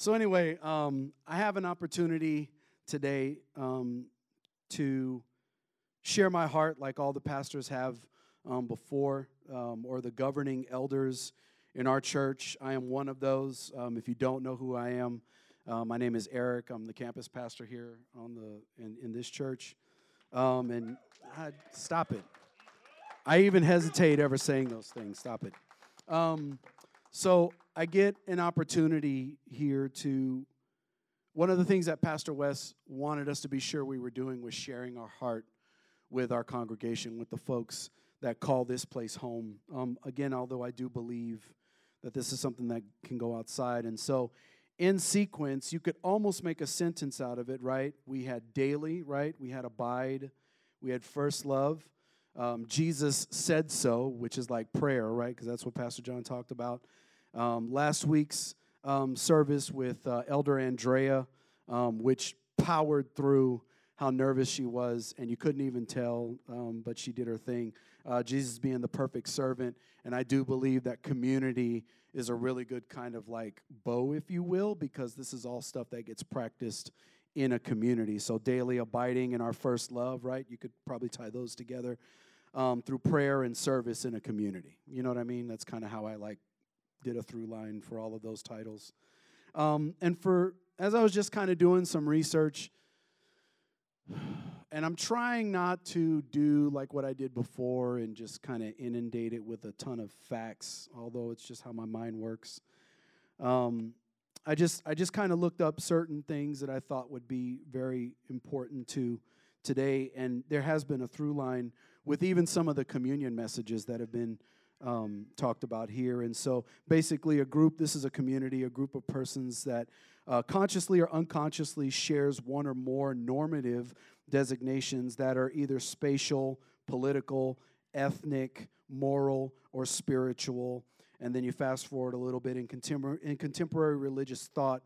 So, anyway, um, I have an opportunity today um, to share my heart like all the pastors have um, before, um, or the governing elders in our church. I am one of those. Um, if you don't know who I am, uh, my name is Eric. I'm the campus pastor here on the in, in this church. Um, and I, stop it. I even hesitate ever saying those things. Stop it. So I get an opportunity here to. One of the things that Pastor West wanted us to be sure we were doing was sharing our heart with our congregation, with the folks that call this place home. Um, again, although I do believe that this is something that can go outside. And so, in sequence, you could almost make a sentence out of it, right? We had daily, right? We had abide, we had first love. Um, Jesus said so, which is like prayer, right? Because that's what Pastor John talked about. Um, last week's um, service with uh, Elder Andrea, um, which powered through how nervous she was, and you couldn't even tell, um, but she did her thing. Uh, Jesus being the perfect servant, and I do believe that community is a really good kind of like bow, if you will, because this is all stuff that gets practiced in a community. So, daily abiding in our first love, right? You could probably tie those together um, through prayer and service in a community. You know what I mean? That's kind of how I like did a through line for all of those titles. Um, and for as I was just kind of doing some research, and I'm trying not to do like what I did before and just kind of inundate it with a ton of facts, although it's just how my mind works. Um, I just I just kind of looked up certain things that I thought would be very important to today, and there has been a through line with even some of the communion messages that have been um, talked about here. And so, basically, a group. This is a community, a group of persons that uh, consciously or unconsciously shares one or more normative designations that are either spatial, political, ethnic, moral, or spiritual and then you fast forward a little bit in contemporary, in contemporary religious thought,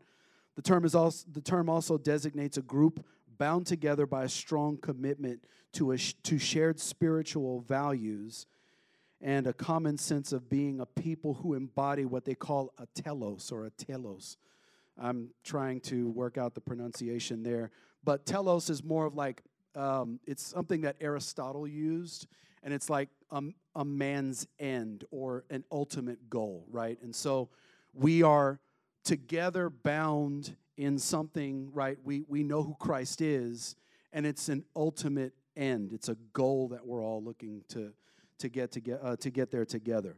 the term, is also, the term also designates a group bound together by a strong commitment to, a, to shared spiritual values and a common sense of being a people who embody what they call a telos or a telos. I'm trying to work out the pronunciation there, but telos is more of like um, it's something that Aristotle used, and it's like a, a man's end or an ultimate goal, right? And so we are together bound in something, right? We, we know who Christ is, and it's an ultimate end. It's a goal that we're all looking to, to, get, to, get, uh, to get there together.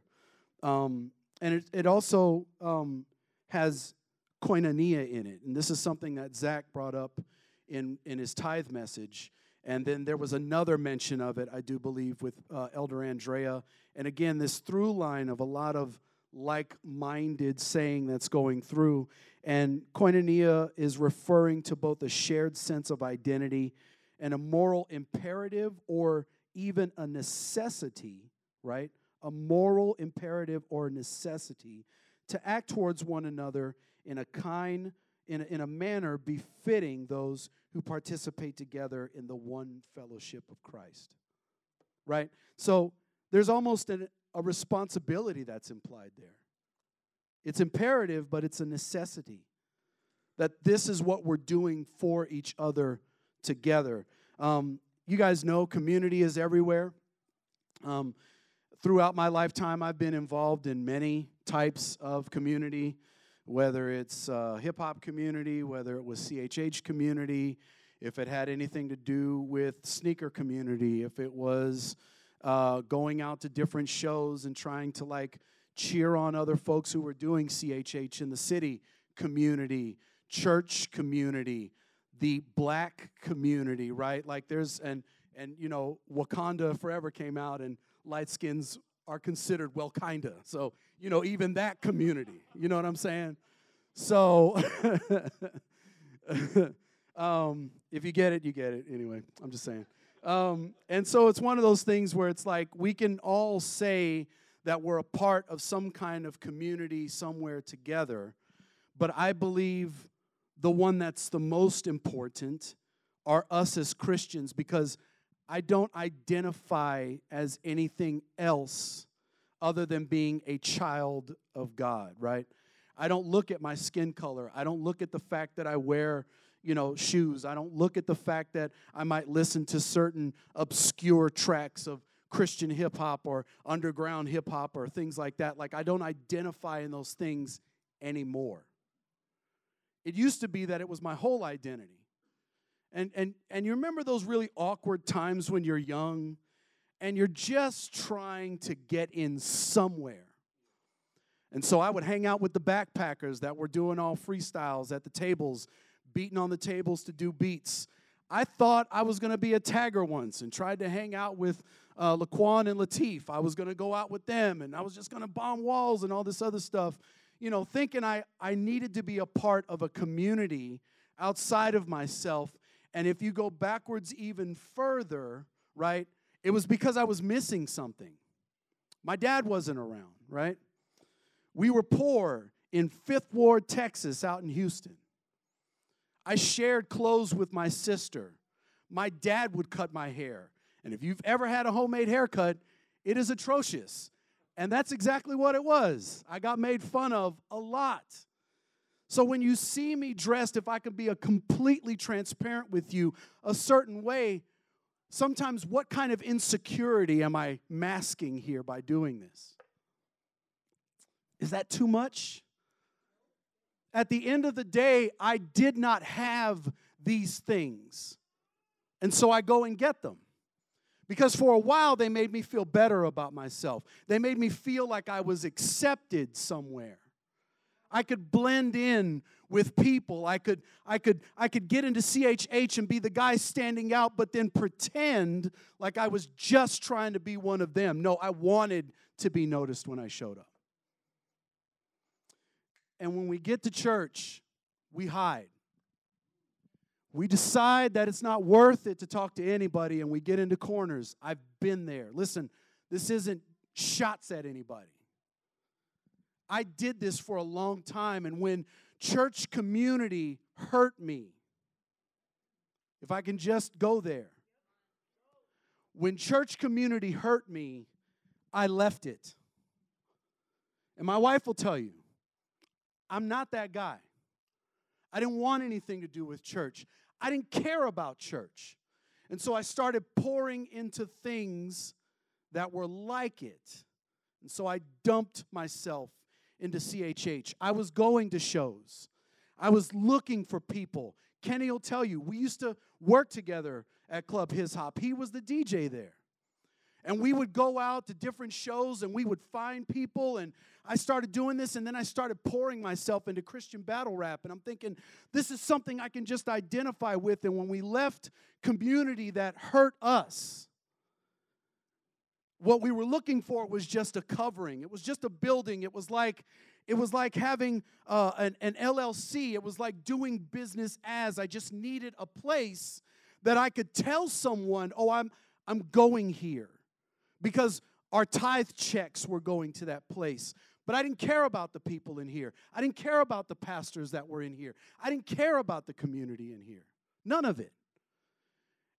Um, and it, it also um, has koinonia in it. And this is something that Zach brought up in, in his tithe message. And then there was another mention of it, I do believe, with uh, Elder Andrea. And again, this through line of a lot of like minded saying that's going through. And koinonia is referring to both a shared sense of identity and a moral imperative or even a necessity, right? A moral imperative or necessity to act towards one another in a kind, in a, in a manner befitting those who participate together in the one fellowship of Christ. Right? So there's almost an, a responsibility that's implied there. It's imperative, but it's a necessity. That this is what we're doing for each other together. Um, you guys know community is everywhere. Um, throughout my lifetime, I've been involved in many types of community whether it's uh, hip hop community, whether it was CHH community, if it had anything to do with sneaker community, if it was uh, going out to different shows and trying to like cheer on other folks who were doing CHH in the city community, church community, the black community, right? Like there's and and you know Wakanda Forever came out and light skins are considered well kinda. So, you know, even that community, you know what I'm saying? So, um, if you get it, you get it. Anyway, I'm just saying. Um, and so it's one of those things where it's like we can all say that we're a part of some kind of community somewhere together, but I believe the one that's the most important are us as Christians because I don't identify as anything else other than being a child of God, right? I don't look at my skin color. I don't look at the fact that I wear, you know, shoes. I don't look at the fact that I might listen to certain obscure tracks of Christian hip hop or underground hip hop or things like that. Like I don't identify in those things anymore. It used to be that it was my whole identity. And and and you remember those really awkward times when you're young and you're just trying to get in somewhere. And so I would hang out with the backpackers that were doing all freestyles at the tables, beating on the tables to do beats. I thought I was going to be a tagger once and tried to hang out with uh, Laquan and Latif. I was going to go out with them and I was just going to bomb walls and all this other stuff, you know, thinking I, I needed to be a part of a community outside of myself. And if you go backwards even further, right, it was because I was missing something. My dad wasn't around, right? We were poor in Fifth Ward, Texas, out in Houston. I shared clothes with my sister. My dad would cut my hair. And if you've ever had a homemade haircut, it is atrocious. And that's exactly what it was. I got made fun of a lot. So when you see me dressed, if I can be a completely transparent with you, a certain way, sometimes what kind of insecurity am I masking here by doing this? Is that too much? At the end of the day, I did not have these things. And so I go and get them. Because for a while, they made me feel better about myself. They made me feel like I was accepted somewhere. I could blend in with people. I could, I could, I could get into CHH and be the guy standing out, but then pretend like I was just trying to be one of them. No, I wanted to be noticed when I showed up. And when we get to church, we hide. We decide that it's not worth it to talk to anybody and we get into corners. I've been there. Listen, this isn't shots at anybody. I did this for a long time, and when church community hurt me, if I can just go there, when church community hurt me, I left it. And my wife will tell you, I'm not that guy. I didn't want anything to do with church. I didn't care about church. And so I started pouring into things that were like it. And so I dumped myself into CHH. I was going to shows. I was looking for people. Kenny will tell you, we used to work together at Club His Hop. He was the DJ there. And we would go out to different shows and we would find people. And I started doing this, and then I started pouring myself into Christian battle rap. And I'm thinking, this is something I can just identify with. And when we left community that hurt us, what we were looking for was just a covering. It was just a building. It was like it was like having uh, an, an LLC. It was like doing business as. I just needed a place that I could tell someone, "Oh, I'm I'm going here," because our tithe checks were going to that place. But I didn't care about the people in here. I didn't care about the pastors that were in here. I didn't care about the community in here. None of it.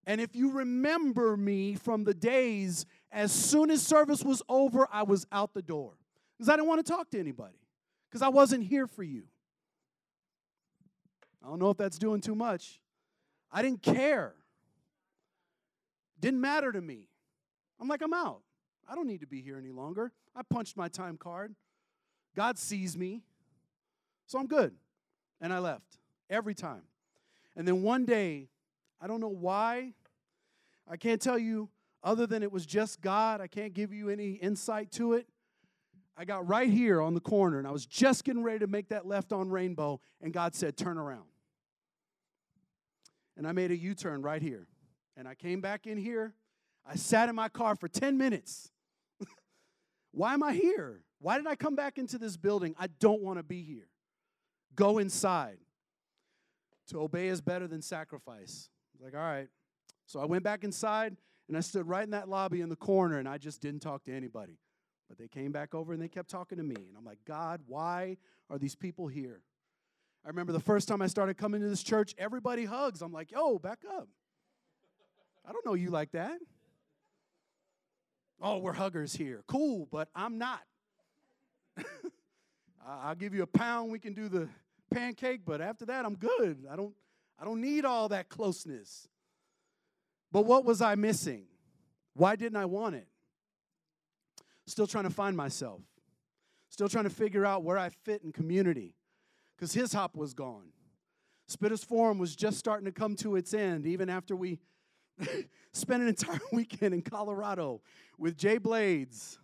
And if you remember me from the days, as soon as service was over, I was out the door because I didn't want to talk to anybody because I wasn't here for you. I don't know if that's doing too much. I didn't care. Didn't matter to me. I'm like, I'm out. I don't need to be here any longer. I punched my time card. God sees me. So I'm good. And I left every time. And then one day, I don't know why. I can't tell you other than it was just God. I can't give you any insight to it. I got right here on the corner and I was just getting ready to make that left on rainbow, and God said, Turn around. And I made a U turn right here. And I came back in here. I sat in my car for 10 minutes. Why am I here? Why did I come back into this building? I don't want to be here. Go inside. To obey is better than sacrifice. Like, all right. So I went back inside and I stood right in that lobby in the corner and I just didn't talk to anybody. But they came back over and they kept talking to me. And I'm like, God, why are these people here? I remember the first time I started coming to this church, everybody hugs. I'm like, yo, back up. I don't know you like that. Oh, we're huggers here. Cool, but I'm not. I'll give you a pound, we can do the pancake, but after that, I'm good. I don't, I don't need all that closeness. But what was I missing? Why didn't I want it? Still trying to find myself. Still trying to figure out where I fit in community. Because his hop was gone. Spitters Forum was just starting to come to its end, even after we spent an entire weekend in Colorado with Jay Blades,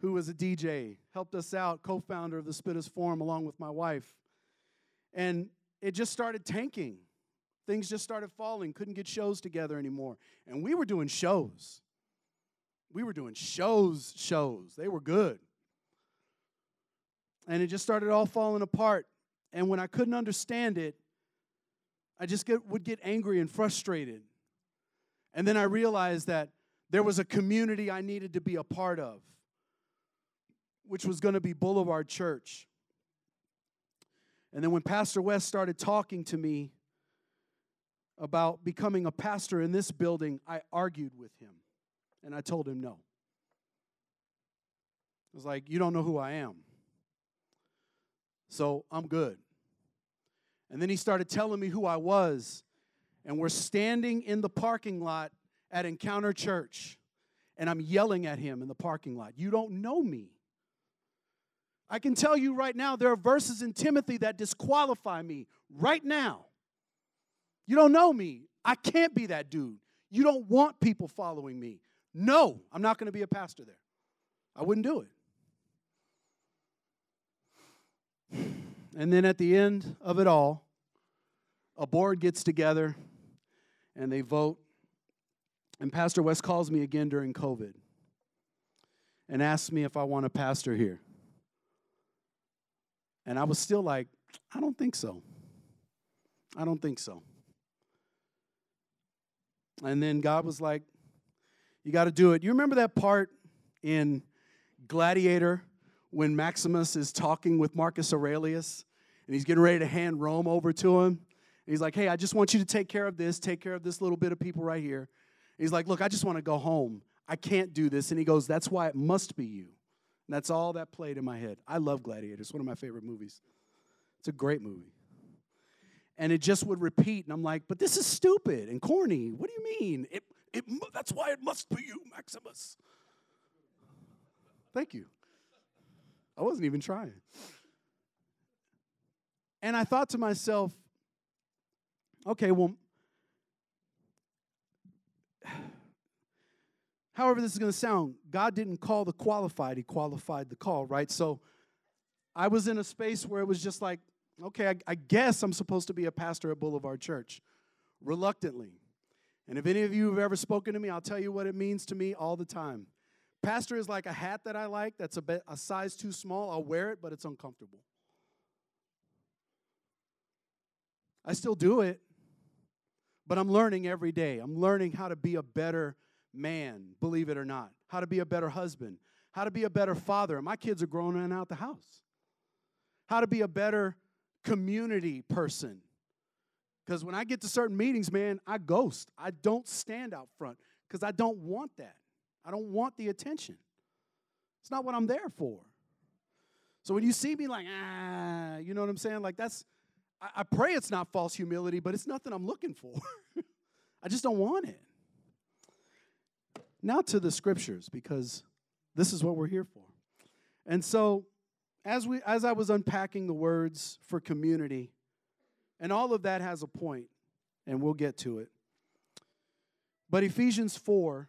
who was a DJ, helped us out, co founder of the Spitters Forum, along with my wife. And it just started tanking. Things just started falling, couldn't get shows together anymore. And we were doing shows. We were doing shows, shows. They were good. And it just started all falling apart. And when I couldn't understand it, I just get, would get angry and frustrated. And then I realized that there was a community I needed to be a part of, which was going to be Boulevard Church. And then when Pastor West started talking to me about becoming a pastor in this building, I argued with him. And I told him no. I was like, You don't know who I am. So I'm good. And then he started telling me who I was. And we're standing in the parking lot at Encounter Church. And I'm yelling at him in the parking lot. You don't know me. I can tell you right now, there are verses in Timothy that disqualify me right now. You don't know me. I can't be that dude. You don't want people following me. No, I'm not going to be a pastor there. I wouldn't do it. And then at the end of it all, a board gets together and they vote. And Pastor West calls me again during COVID and asks me if I want to pastor here. And I was still like, I don't think so. I don't think so. And then God was like, You got to do it. You remember that part in Gladiator when Maximus is talking with Marcus Aurelius and he's getting ready to hand Rome over to him? He's like, Hey, I just want you to take care of this, take care of this little bit of people right here. He's like, Look, I just want to go home. I can't do this. And he goes, That's why it must be you. And that's all that played in my head. I love Gladiator. It's one of my favorite movies. It's a great movie. And it just would repeat, and I'm like, but this is stupid and corny. What do you mean? It, it, that's why it must be you, Maximus. Thank you. I wasn't even trying. And I thought to myself, okay, well, however this is going to sound, God didn't call the qualified, He qualified the call, right? So I was in a space where it was just like, okay, I, I guess I'm supposed to be a pastor at Boulevard Church, reluctantly. And if any of you have ever spoken to me, I'll tell you what it means to me all the time. Pastor is like a hat that I like that's a, bit, a size too small. I'll wear it, but it's uncomfortable. I still do it, but I'm learning every day. I'm learning how to be a better man, believe it or not, how to be a better husband, how to be a better father. My kids are growing in out the house. How to be a better community person. Because when I get to certain meetings, man, I ghost. I don't stand out front because I don't want that. I don't want the attention. It's not what I'm there for. So when you see me like, ah, you know what I'm saying? Like that's, I, I pray it's not false humility, but it's nothing I'm looking for. I just don't want it. Now to the scriptures, because this is what we're here for. And so, as we as I was unpacking the words for community, and all of that has a point, and we'll get to it. But Ephesians 4,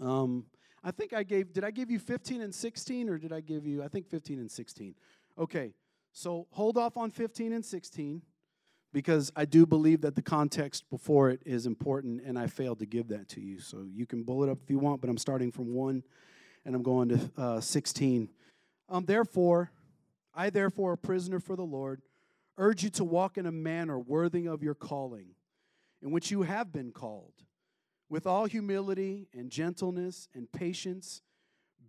um, I think I gave, did I give you 15 and 16, or did I give you, I think 15 and 16. Okay, so hold off on 15 and 16 because I do believe that the context before it is important, and I failed to give that to you. So you can bullet up if you want, but I'm starting from 1 and I'm going to uh, 16. Um, therefore, I, therefore, a prisoner for the Lord, urge you to walk in a manner worthy of your calling, in which you have been called, with all humility and gentleness and patience,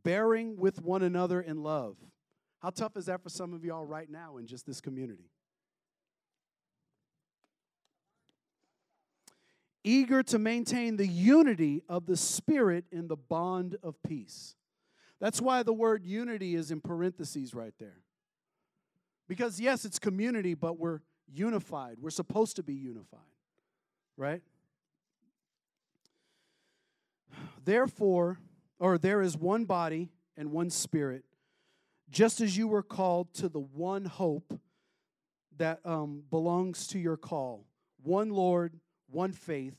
bearing with one another in love. How tough is that for some of y'all right now in just this community? eager to maintain the unity of the Spirit in the bond of peace. That's why the word unity is in parentheses right there. Because, yes, it's community, but we're unified. We're supposed to be unified, right? Therefore, or there is one body and one spirit, just as you were called to the one hope that um, belongs to your call one Lord, one faith,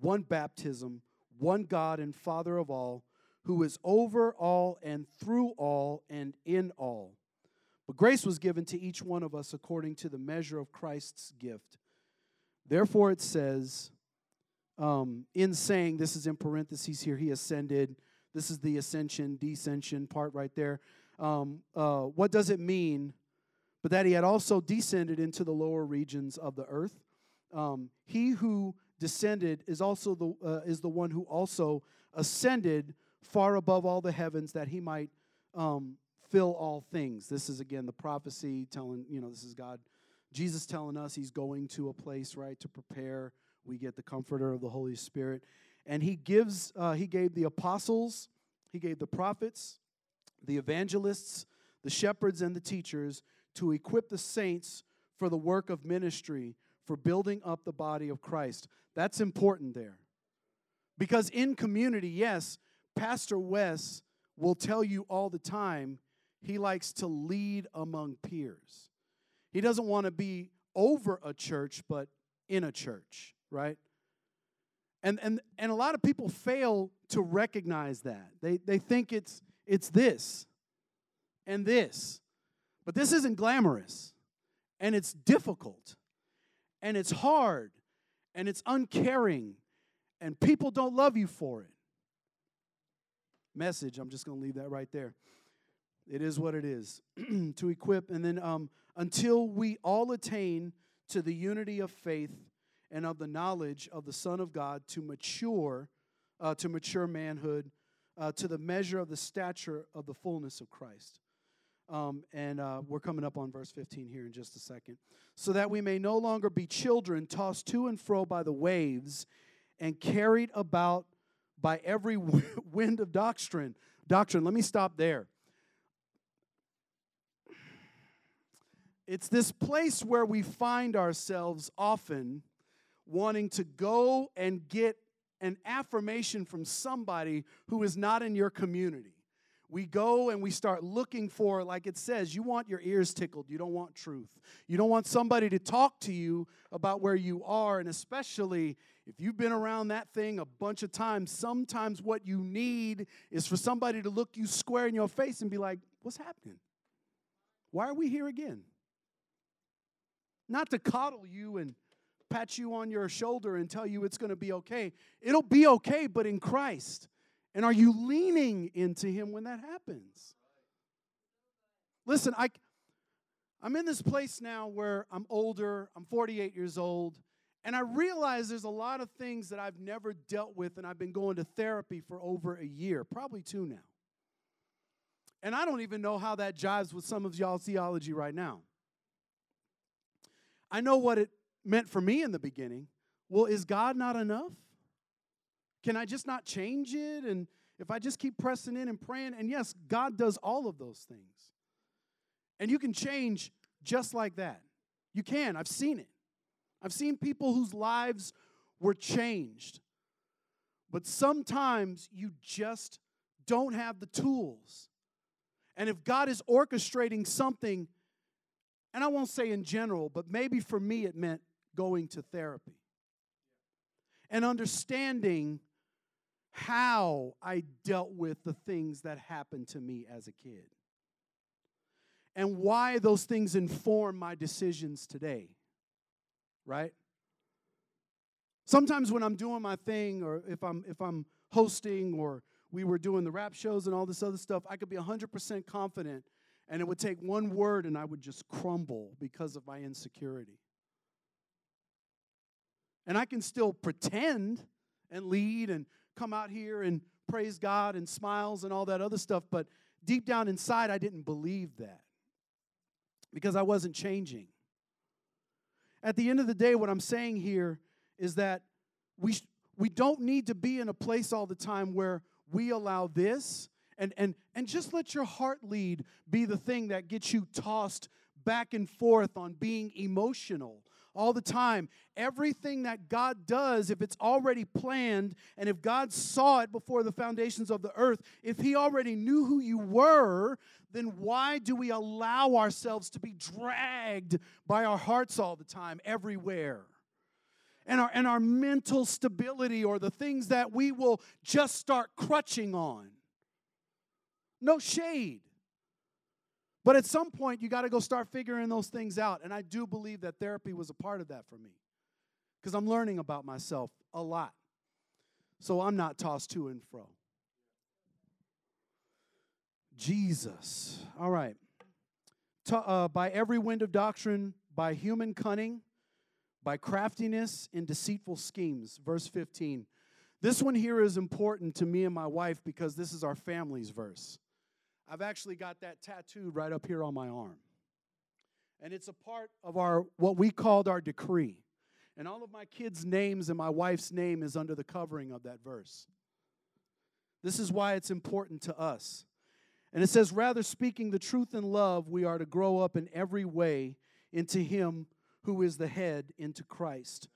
one baptism, one God and Father of all, who is over all and through all and in all. But grace was given to each one of us according to the measure of Christ's gift. Therefore, it says, um, in saying, this is in parentheses here, he ascended. This is the ascension, descension part right there. Um, uh, what does it mean? But that he had also descended into the lower regions of the earth. Um, he who descended is also the uh, is the one who also ascended far above all the heavens that he might um, fill all things. This is again the prophecy telling you know this is God, Jesus telling us he's going to a place right to prepare. We get the comforter of the Holy Spirit, and he gives uh, he gave the apostles, he gave the prophets, the evangelists, the shepherds, and the teachers to equip the saints for the work of ministry, for building up the body of Christ. That's important there. Because in community, yes, Pastor Wes will tell you all the time he likes to lead among peers. He doesn't want to be over a church, but in a church, right? And, and, and a lot of people fail to recognize that. They, they think it's, it's this and this. But this isn't glamorous, and it's difficult, and it's hard, and it's uncaring, and people don't love you for it. Message, I'm just going to leave that right there. It is what it is to equip, and then um, until we all attain to the unity of faith and of the knowledge of the Son of God to mature, uh, to mature manhood, uh, to the measure of the stature of the fullness of Christ. Um, and uh, we're coming up on verse 15 here in just a second. So that we may no longer be children tossed to and fro by the waves and carried about by every wind of doctrine. Doctrine, let me stop there. It's this place where we find ourselves often wanting to go and get an affirmation from somebody who is not in your community we go and we start looking for, like it says, you want your ears tickled. You don't want truth. You don't want somebody to talk to you about where you are. And especially if you've been around that thing a bunch of times, sometimes what you need is for somebody to look you square in your face and be like, what's happening? Why are we here again? Not to coddle you and pat you on your shoulder and tell you it's going to be okay. It'll be okay, but in Christ. And are you leaning into Him when that happens? Listen, I, I'm in this place now where I'm older, I'm 48 years old, and I realize there's a lot of things that I've never dealt with, and I've been going to therapy for over a year, probably two now. And I don't even know how that jives with some of y'all's theology right now. I know what it meant for me in the beginning. Well, is God not enough? Can I just not change it? And if I just keep pressing in and praying, and yes, God does all of those things. And you can change just like that. You can. I've seen it. I've seen people whose lives were changed. But sometimes you just don't have the tools. And if God is orchestrating something, and I won't say in general, but maybe for me it meant going to therapy and understanding how I dealt with the things that happened to me as a kid and why those things inform my decisions today. Right? Sometimes when I'm doing my thing or if I'm if I'm hosting or we were doing the rap shows and all this other stuff, I could be 100% confident and it would take one word and I would just crumble because of my insecurity. And I can still pretend and lead and come out here and praise God and smiles and all that other stuff, but deep down inside, I didn't believe that because I wasn't changing. At the end of the day, what I'm saying here is that we, we don't need to be in a place all the time where we allow this and, and, and just let your heart lead be the thing that gets you tossed back and forth on being emotional all the time. Everything that God does, if it's already planned, and if God saw it before the foundations of the earth, if He already knew who you were, then why do we allow ourselves to be dragged by our hearts all the time, everywhere? And our, and our mental stability, or the things that we will just start crutching on. No shade. But at some point, you got to go start figuring those things out. And I do believe that therapy was a part of that for me because I'm learning about myself a lot. So I'm not tossed to and fro. Jesus. All right. Ta- uh, by every wind of doctrine, by human cunning, by craftiness in deceitful schemes. Verse 15. This one here is important to me and my wife because this is our family's verse. I've actually got that tattooed right up here on my arm. And it's a part of our what we called our decree. And all of my kids' names and my wife's name is under the covering of that verse. This is why it's important to us. And it says, rather speaking the truth in love, we are to grow up in every way into Him who is the head, into Christ,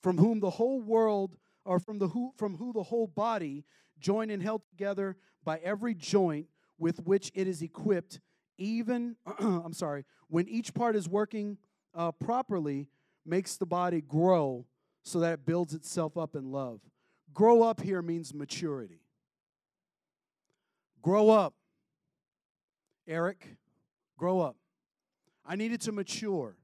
from whom the whole world, or from the who, from who the whole body, joined and held together by every joint with which it is equipped, even, I'm sorry, when each part is working uh, properly, makes the body grow so that it builds itself up in love. Grow up here means maturity. Grow up. Eric, grow up. I needed to mature.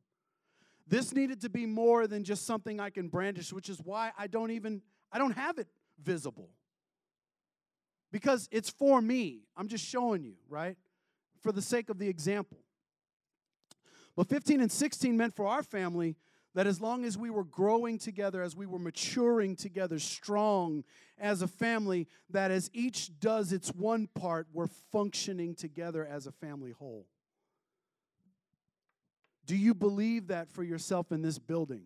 This needed to be more than just something I can brandish, which is why I don't even I don't have it visible because it's for me. I'm just showing you, right? For the sake of the example. But 15 and 16 meant for our family that as long as we were growing together, as we were maturing together, strong as a family, that as each does its one part, we're functioning together as a family whole. Do you believe that for yourself in this building?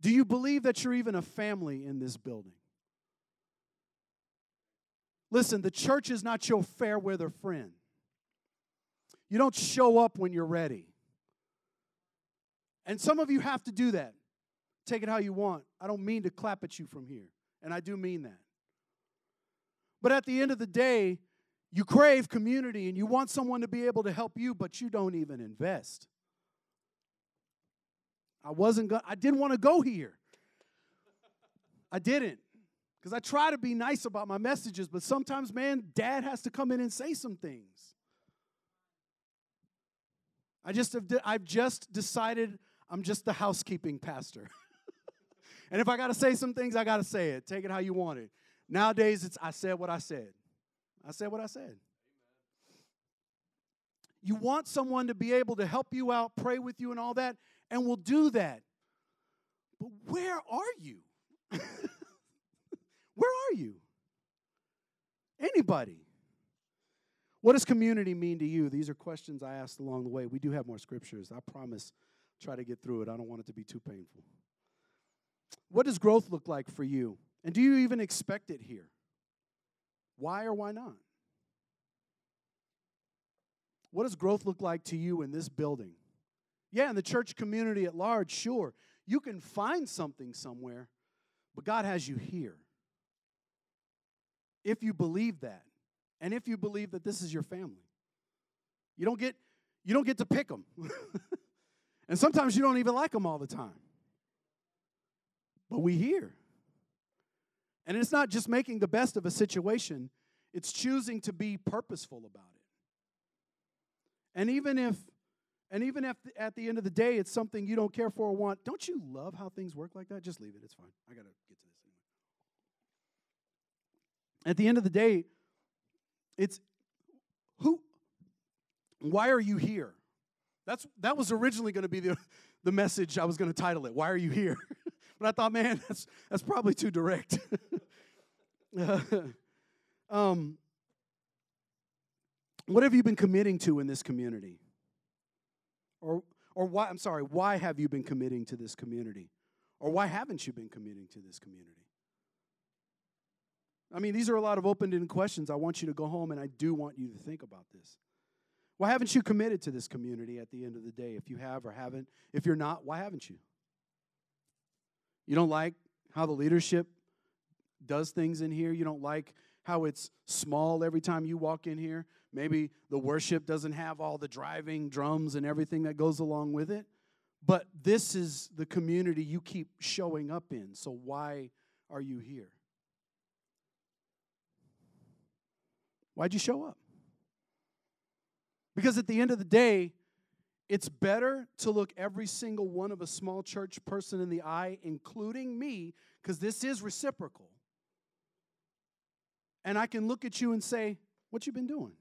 Do you believe that you're even a family in this building? Listen, the church is not your fair weather friend. You don't show up when you're ready. And some of you have to do that. Take it how you want. I don't mean to clap at you from here, and I do mean that. But at the end of the day, you crave community and you want someone to be able to help you, but you don't even invest. I wasn't going I didn't want to go here. I didn't. Because I try to be nice about my messages, but sometimes, man, dad has to come in and say some things. I just have, I've just decided I'm just the housekeeping pastor. and if I got to say some things, I got to say it. Take it how you want it. Nowadays, it's I said what I said. I said what I said. You want someone to be able to help you out, pray with you, and all that, and we'll do that. But where are you? Where are you? Anybody? What does community mean to you? These are questions I asked along the way. We do have more scriptures. I promise try to get through it. I don't want it to be too painful. What does growth look like for you? And do you even expect it here? Why or why not? What does growth look like to you in this building? Yeah, in the church community at large, sure. You can find something somewhere, but God has you here if you believe that and if you believe that this is your family. You don't get you don't get to pick them. and sometimes you don't even like them all the time. But we hear. And it's not just making the best of a situation, it's choosing to be purposeful about it. And even if and even if at the end of the day it's something you don't care for or want, don't you love how things work like that? Just leave it. It's fine. I got to get to at the end of the day, it's who, why are you here? That's, that was originally going to be the, the message I was going to title it. Why are you here? but I thought, man, that's, that's probably too direct. um, what have you been committing to in this community? Or, or why, I'm sorry, why have you been committing to this community? Or why haven't you been committing to this community? I mean, these are a lot of open ended questions. I want you to go home and I do want you to think about this. Why haven't you committed to this community at the end of the day? If you have or haven't, if you're not, why haven't you? You don't like how the leadership does things in here. You don't like how it's small every time you walk in here. Maybe the worship doesn't have all the driving drums and everything that goes along with it. But this is the community you keep showing up in. So why are you here? Why'd you show up? Because at the end of the day, it's better to look every single one of a small church person in the eye, including me, because this is reciprocal. And I can look at you and say, What you been doing?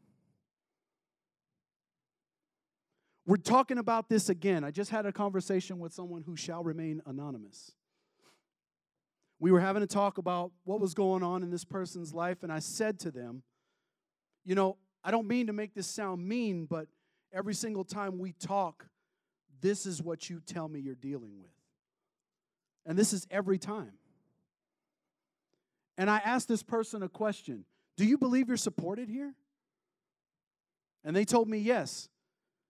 We're talking about this again. I just had a conversation with someone who shall remain anonymous. We were having a talk about what was going on in this person's life, and I said to them, You know, I don't mean to make this sound mean, but every single time we talk, this is what you tell me you're dealing with. And this is every time. And I asked this person a question Do you believe you're supported here? And they told me yes.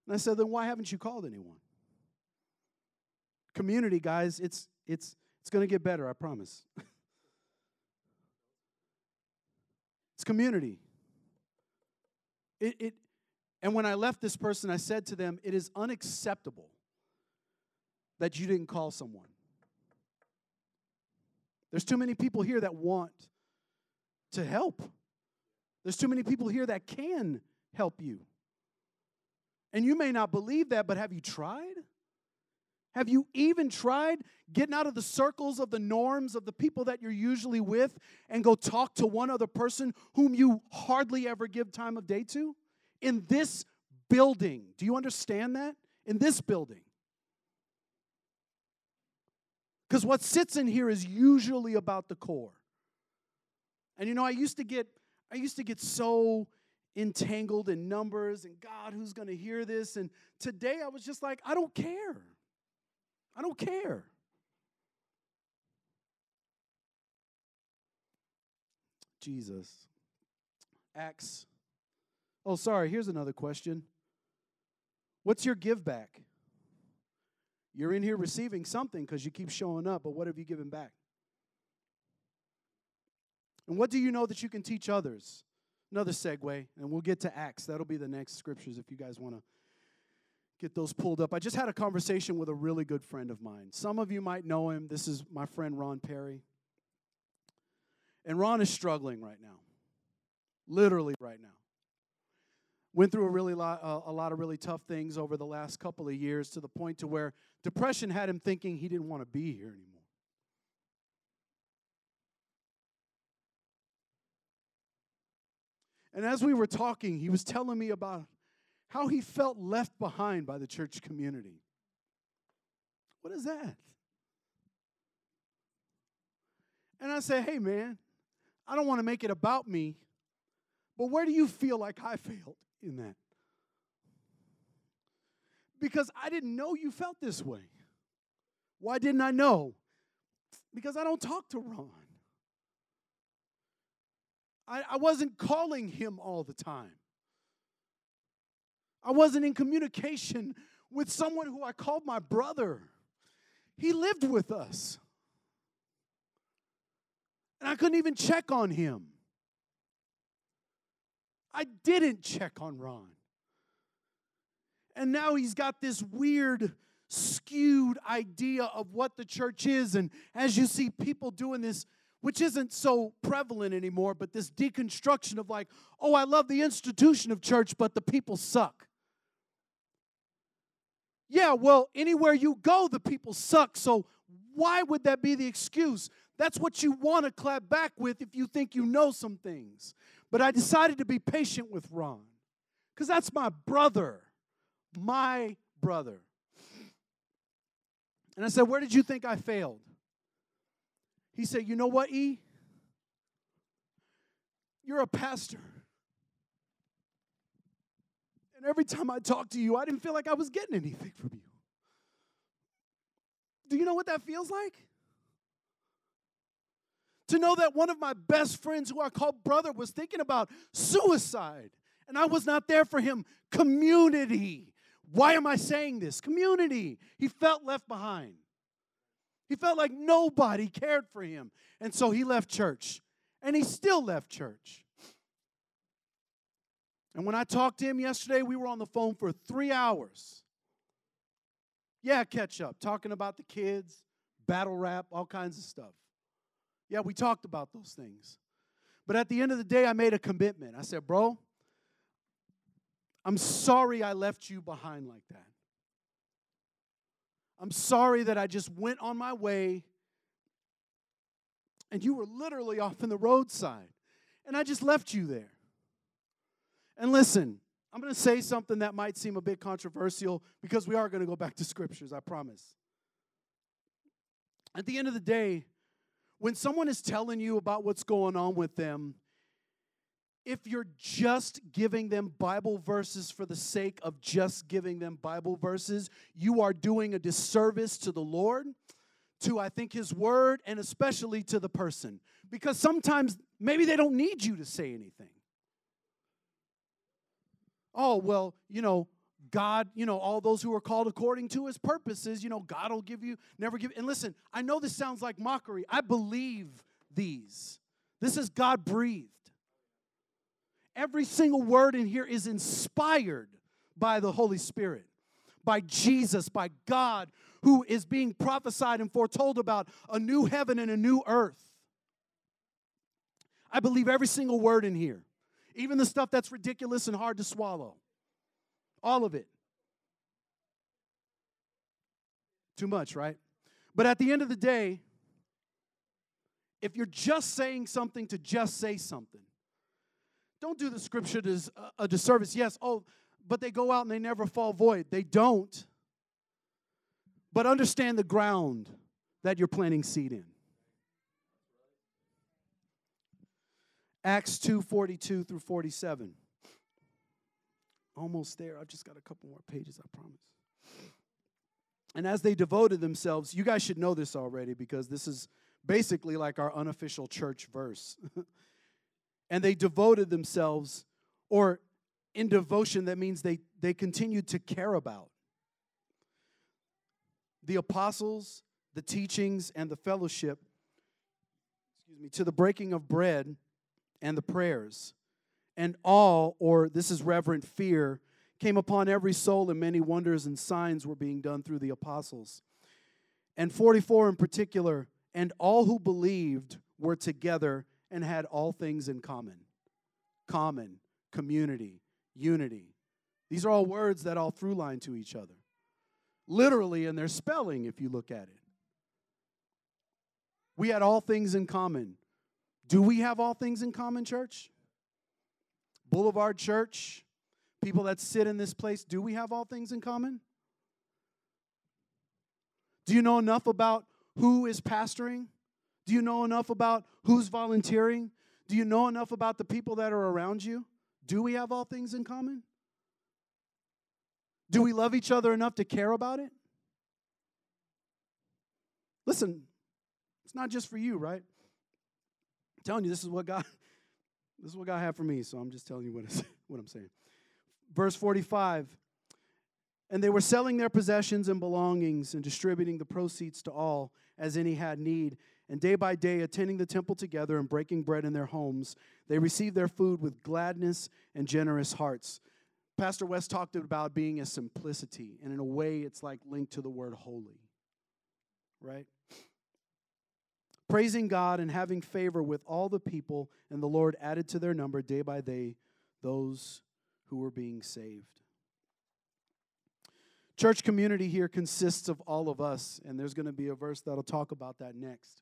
And I said, Then why haven't you called anyone? Community, guys, it's, it's, it's going to get better, I promise. it's community. It, it, and when I left this person, I said to them, It is unacceptable that you didn't call someone. There's too many people here that want to help. There's too many people here that can help you. And you may not believe that, but have you tried? Have you even tried getting out of the circles of the norms of the people that you're usually with and go talk to one other person whom you hardly ever give time of day to? In this building. Do you understand that? In this building. Because what sits in here is usually about the core. And you know, I used to get I used to get so entangled in numbers and God, who's going to hear this? And today I was just like, I don't care. I don't care. Jesus. Acts. Oh, sorry, here's another question. What's your give back? You're in here receiving something because you keep showing up, but what have you given back? And what do you know that you can teach others? Another segue, and we'll get to Acts. That'll be the next scriptures if you guys want to get those pulled up. I just had a conversation with a really good friend of mine. Some of you might know him. This is my friend Ron Perry. And Ron is struggling right now, literally right now. Went through a really lot, uh, a lot of really tough things over the last couple of years to the point to where depression had him thinking he didn't want to be here anymore. And as we were talking, he was telling me about how he felt left behind by the church community. What is that? And I said, hey, man, I don't want to make it about me, but where do you feel like I failed in that? Because I didn't know you felt this way. Why didn't I know? Because I don't talk to Ron. I, I wasn't calling him all the time. I wasn't in communication with someone who I called my brother. He lived with us. And I couldn't even check on him. I didn't check on Ron. And now he's got this weird, skewed idea of what the church is. And as you see people doing this which isn't so prevalent anymore, but this deconstruction of like, oh, I love the institution of church, but the people suck. Yeah, well, anywhere you go, the people suck. So why would that be the excuse? That's what you want to clap back with if you think you know some things. But I decided to be patient with Ron because that's my brother, my brother. And I said, Where did you think I failed? He said, You know what, E? You're a pastor. And every time I talked to you, I didn't feel like I was getting anything from you. Do you know what that feels like? To know that one of my best friends, who I call brother, was thinking about suicide. And I was not there for him. Community. Why am I saying this? Community. He felt left behind. He felt like nobody cared for him. And so he left church. And he still left church. And when I talked to him yesterday, we were on the phone for three hours. Yeah, catch up, talking about the kids, battle rap, all kinds of stuff. Yeah, we talked about those things. But at the end of the day, I made a commitment. I said, Bro, I'm sorry I left you behind like that. I'm sorry that I just went on my way and you were literally off in the roadside and I just left you there. And listen, I'm going to say something that might seem a bit controversial because we are going to go back to scriptures, I promise. At the end of the day, when someone is telling you about what's going on with them, if you're just giving them Bible verses for the sake of just giving them Bible verses, you are doing a disservice to the Lord, to I think His Word, and especially to the person. Because sometimes maybe they don't need you to say anything. Oh, well, you know, God, you know, all those who are called according to his purposes, you know, God will give you, never give. And listen, I know this sounds like mockery. I believe these. This is God breathed. Every single word in here is inspired by the Holy Spirit, by Jesus, by God, who is being prophesied and foretold about a new heaven and a new earth. I believe every single word in here, even the stuff that's ridiculous and hard to swallow. All of it. Too much, right? But at the end of the day, if you're just saying something to just say something, don't do the scripture uh, a disservice. Yes, oh, but they go out and they never fall void. They don't. But understand the ground that you're planting seed in. Acts 2 42 through 47. Almost there. I've just got a couple more pages, I promise. And as they devoted themselves, you guys should know this already because this is basically like our unofficial church verse. and they devoted themselves, or in devotion, that means they, they continued to care about the apostles, the teachings, and the fellowship, excuse me, to the breaking of bread and the prayers and awe, or this is reverent fear, came upon every soul, and many wonders and signs were being done through the apostles. And 44 in particular, and all who believed were together and had all things in common common, community, unity. These are all words that all through line to each other. Literally in their spelling, if you look at it. We had all things in common. Do we have all things in common, church? Boulevard Church, people that sit in this place, do we have all things in common? Do you know enough about who is pastoring? Do you know enough about who's volunteering? Do you know enough about the people that are around you? Do we have all things in common? Do we love each other enough to care about it? Listen, it's not just for you, right? I'm telling you, this is what God this is what God had for me, so I'm just telling you what, what I'm saying. Verse 45 And they were selling their possessions and belongings and distributing the proceeds to all as any had need. And day by day, attending the temple together and breaking bread in their homes, they received their food with gladness and generous hearts. Pastor West talked about being a simplicity, and in a way, it's like linked to the word holy, right? Praising God and having favor with all the people, and the Lord added to their number day by day those who were being saved. Church community here consists of all of us, and there's going to be a verse that'll talk about that next.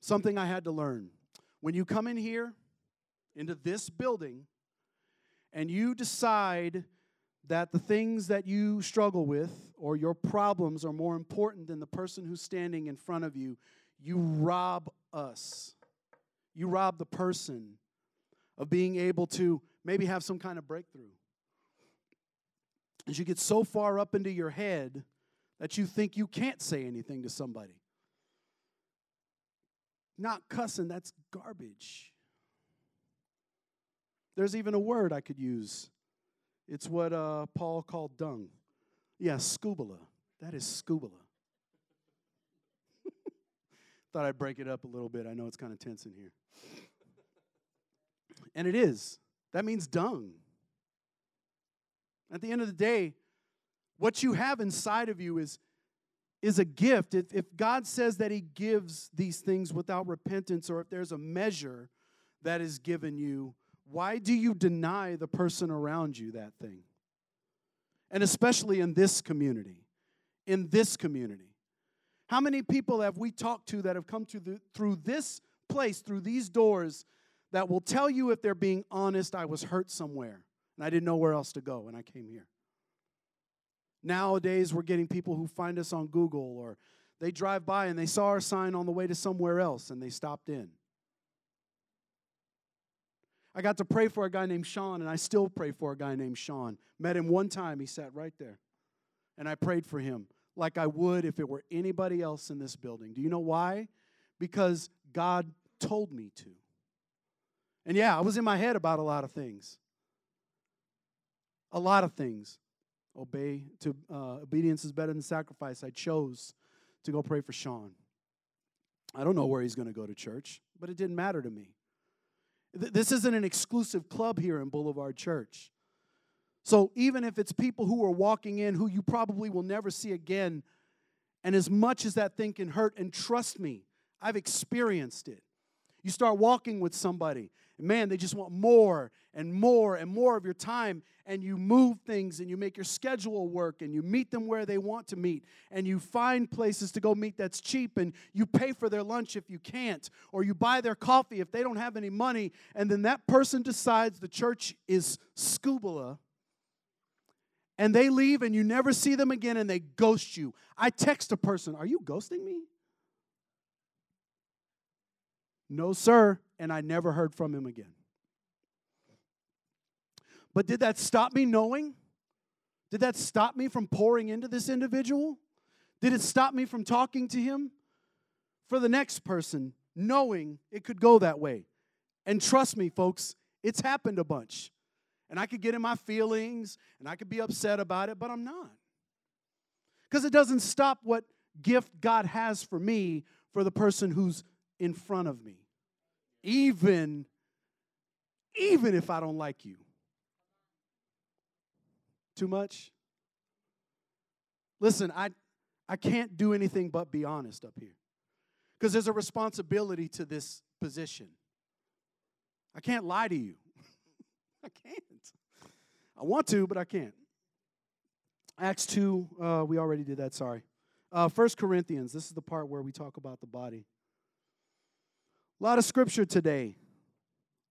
Something I had to learn. When you come in here, into this building, and you decide that the things that you struggle with or your problems are more important than the person who's standing in front of you, you rob us. You rob the person of being able to maybe have some kind of breakthrough. As you get so far up into your head that you think you can't say anything to somebody. not cussing, that's garbage. There's even a word I could use. It's what uh, Paul called dung. Yeah, scubala. That is scubala. Thought I'd break it up a little bit. I know it's kind of tense in here. And it is. That means dung. At the end of the day, what you have inside of you is, is a gift. If, if God says that He gives these things without repentance, or if there's a measure that is given you, why do you deny the person around you that thing? And especially in this community. In this community. How many people have we talked to that have come to the, through this place, through these doors, that will tell you if they're being honest, I was hurt somewhere and I didn't know where else to go and I came here? Nowadays, we're getting people who find us on Google or they drive by and they saw our sign on the way to somewhere else and they stopped in. I got to pray for a guy named Sean, and I still pray for a guy named Sean. Met him one time, he sat right there. And I prayed for him like I would if it were anybody else in this building. Do you know why? Because God told me to. And yeah, I was in my head about a lot of things. A lot of things. Obey to uh, obedience is better than sacrifice. I chose to go pray for Sean. I don't know where he's going to go to church, but it didn't matter to me. This isn't an exclusive club here in Boulevard Church. So even if it's people who are walking in who you probably will never see again, and as much as that thing can hurt, and trust me, I've experienced it. You start walking with somebody, and man, they just want more and more and more of your time. And you move things and you make your schedule work and you meet them where they want to meet. And you find places to go meet that's cheap and you pay for their lunch if you can't. Or you buy their coffee if they don't have any money. And then that person decides the church is scubala and they leave and you never see them again and they ghost you. I text a person, Are you ghosting me? No, sir. And I never heard from him again. But did that stop me knowing? Did that stop me from pouring into this individual? Did it stop me from talking to him? For the next person, knowing it could go that way. And trust me, folks, it's happened a bunch. And I could get in my feelings and I could be upset about it, but I'm not. Because it doesn't stop what gift God has for me for the person who's in front of me. Even even if I don't like you. Too much? Listen, I I can't do anything but be honest up here. Because there's a responsibility to this position. I can't lie to you. I can't. I want to, but I can't. Acts 2, uh, we already did that, sorry. Uh, 1 Corinthians, this is the part where we talk about the body. A lot of scripture today.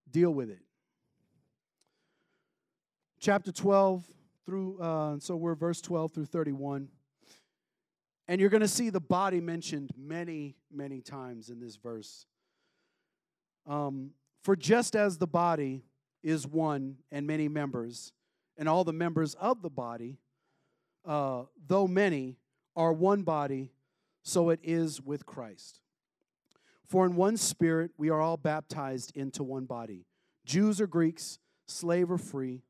Deal with it. Chapter 12 through, uh, so we're verse 12 through 31. And you're going to see the body mentioned many, many times in this verse. Um, For just as the body is one and many members, and all the members of the body, uh, though many, are one body, so it is with Christ. For in one spirit we are all baptized into one body Jews or Greeks, slave or free,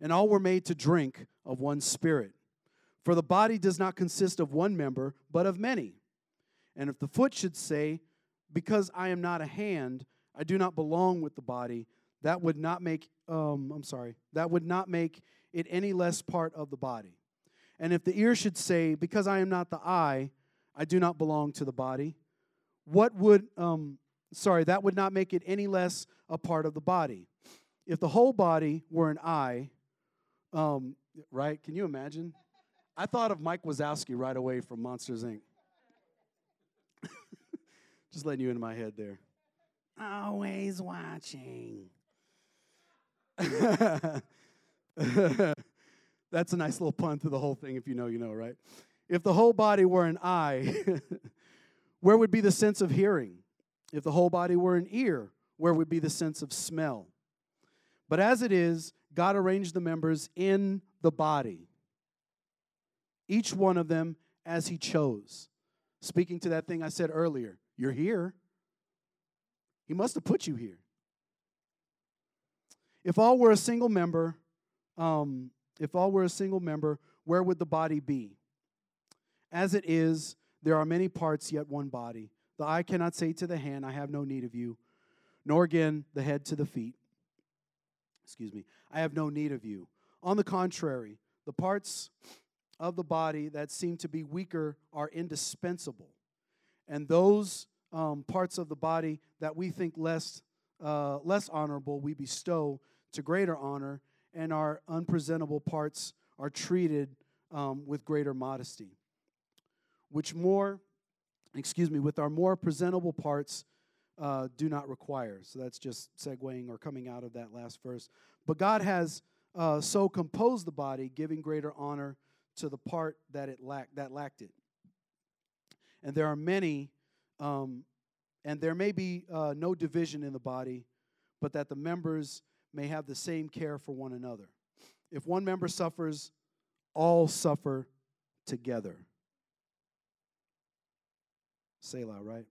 and all were made to drink of one spirit. For the body does not consist of one member, but of many. And if the foot should say, Because I am not a hand, I do not belong with the body, that would not make, um, I'm sorry, that would not make it any less part of the body. And if the ear should say, Because I am not the eye, I do not belong to the body, what would, um, sorry, that would not make it any less a part of the body. If the whole body were an eye, um, right? Can you imagine? I thought of Mike Wazowski right away from Monsters Inc. Just letting you into my head there. Always watching. That's a nice little pun to the whole thing. If you know, you know, right? If the whole body were an eye, where would be the sense of hearing? If the whole body were an ear, where would be the sense of smell? But as it is, God arranged the members in the body, each one of them as He chose. Speaking to that thing I said earlier, you're here, He must have put you here. If all were a single member, um, if all were a single member, where would the body be? As it is, there are many parts, yet one body. The eye cannot say to the hand, I have no need of you, nor again the head to the feet, excuse me, I have no need of you. On the contrary, the parts of the body that seem to be weaker are indispensable. And those um, parts of the body that we think less, uh, less honorable, we bestow to greater honor, and our unpresentable parts are treated um, with greater modesty. Which more, excuse me, with our more presentable parts uh, do not require. So that's just segueing or coming out of that last verse. But God has uh, so composed the body, giving greater honor to the part that it lacked that lacked it. And there are many, um, and there may be uh, no division in the body, but that the members may have the same care for one another. If one member suffers, all suffer together. Selah, right?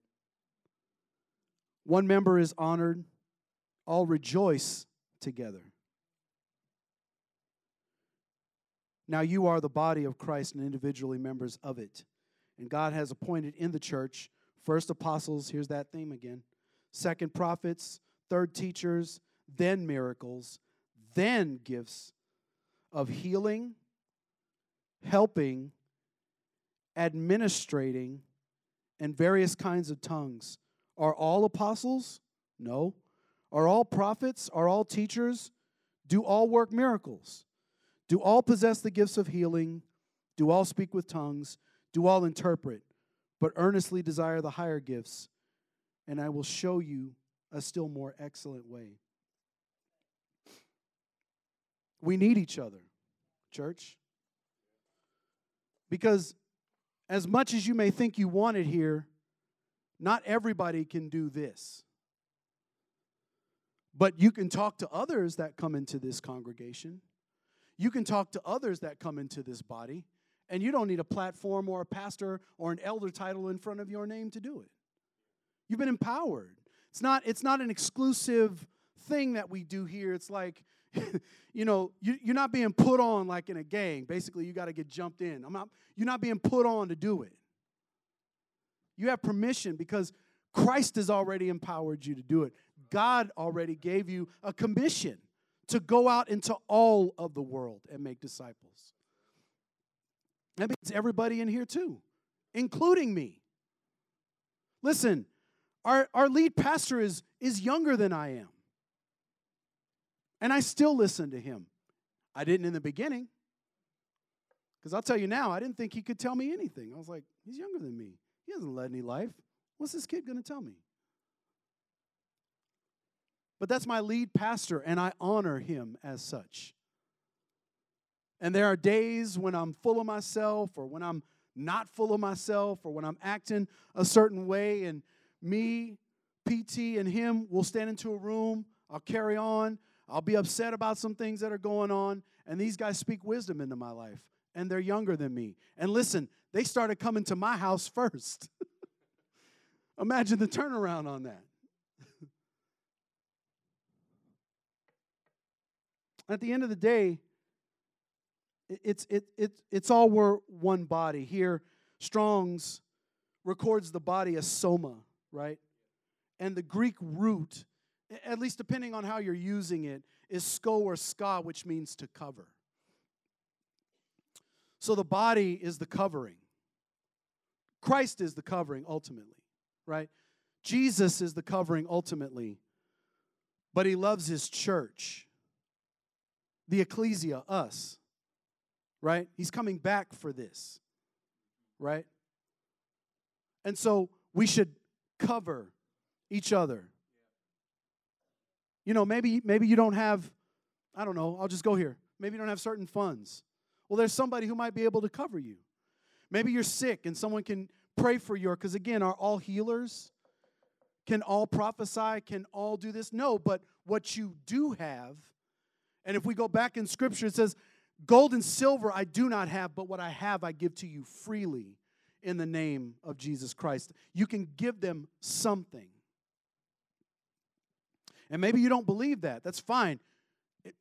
One member is honored, all rejoice together. Now you are the body of Christ and individually members of it. And God has appointed in the church first apostles, here's that theme again, second prophets, third teachers, then miracles, then gifts of healing, helping, administrating, and various kinds of tongues. Are all apostles? No. Are all prophets? Are all teachers? Do all work miracles? Do all possess the gifts of healing? Do all speak with tongues? Do all interpret? But earnestly desire the higher gifts, and I will show you a still more excellent way. We need each other, church. Because as much as you may think you want it here, not everybody can do this. But you can talk to others that come into this congregation. You can talk to others that come into this body. And you don't need a platform or a pastor or an elder title in front of your name to do it. You've been empowered. It's not, it's not an exclusive thing that we do here. It's like, you know, you, are not being put on like in a gang. Basically, you got to get jumped in. I'm not, you're not being put on to do it. You have permission because Christ has already empowered you to do it. God already gave you a commission to go out into all of the world and make disciples. That means everybody in here too, including me. Listen, our, our lead pastor is, is younger than I am. And I still listen to him. I didn't in the beginning. Because I'll tell you now, I didn't think he could tell me anything. I was like, he's younger than me. He hasn't led any life. What's this kid going to tell me? But that's my lead pastor, and I honor him as such. And there are days when I'm full of myself, or when I'm not full of myself, or when I'm acting a certain way, and me, PT, and him will stand into a room. I'll carry on. I'll be upset about some things that are going on, and these guys speak wisdom into my life, and they're younger than me. And listen, they started coming to my house first. Imagine the turnaround on that. At the end of the day, it's, it, it, it's all we're one body. Here, Strong's records the body as soma, right? And the Greek root, at least depending on how you're using it, is sko or ska, which means to cover. So the body is the covering. Christ is the covering ultimately, right? Jesus is the covering ultimately, but he loves his church, the ecclesia, us, right? He's coming back for this, right? And so we should cover each other. You know, maybe maybe you don't have I don't know, I'll just go here. Maybe you don't have certain funds. Well, there's somebody who might be able to cover you. Maybe you're sick and someone can pray for you. Because again, are all healers? Can all prophesy? Can all do this? No, but what you do have, and if we go back in scripture, it says, Gold and silver I do not have, but what I have I give to you freely in the name of Jesus Christ. You can give them something. And maybe you don't believe that. That's fine. It,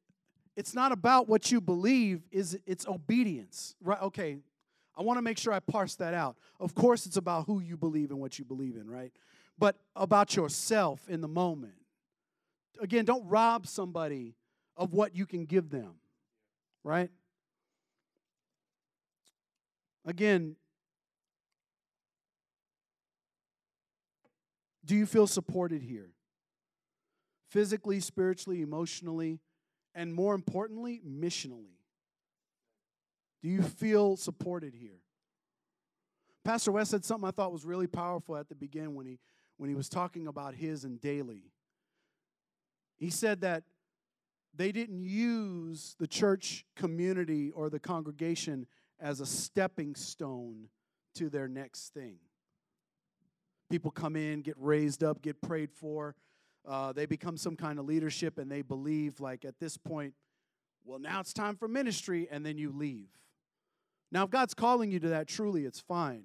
it's not about what you believe, is it's obedience. Right? Okay. I want to make sure I parse that out. Of course it's about who you believe and what you believe in, right? But about yourself in the moment. Again, don't rob somebody of what you can give them. Right? Again, do you feel supported here? Physically, spiritually, emotionally, and more importantly, missionally. Do you feel supported here? Pastor West said something I thought was really powerful at the beginning when he when he was talking about his and daily. He said that they didn't use the church community or the congregation as a stepping stone to their next thing. People come in, get raised up, get prayed for. Uh, they become some kind of leadership and they believe, like, at this point, well, now it's time for ministry, and then you leave. Now, if God's calling you to that, truly, it's fine.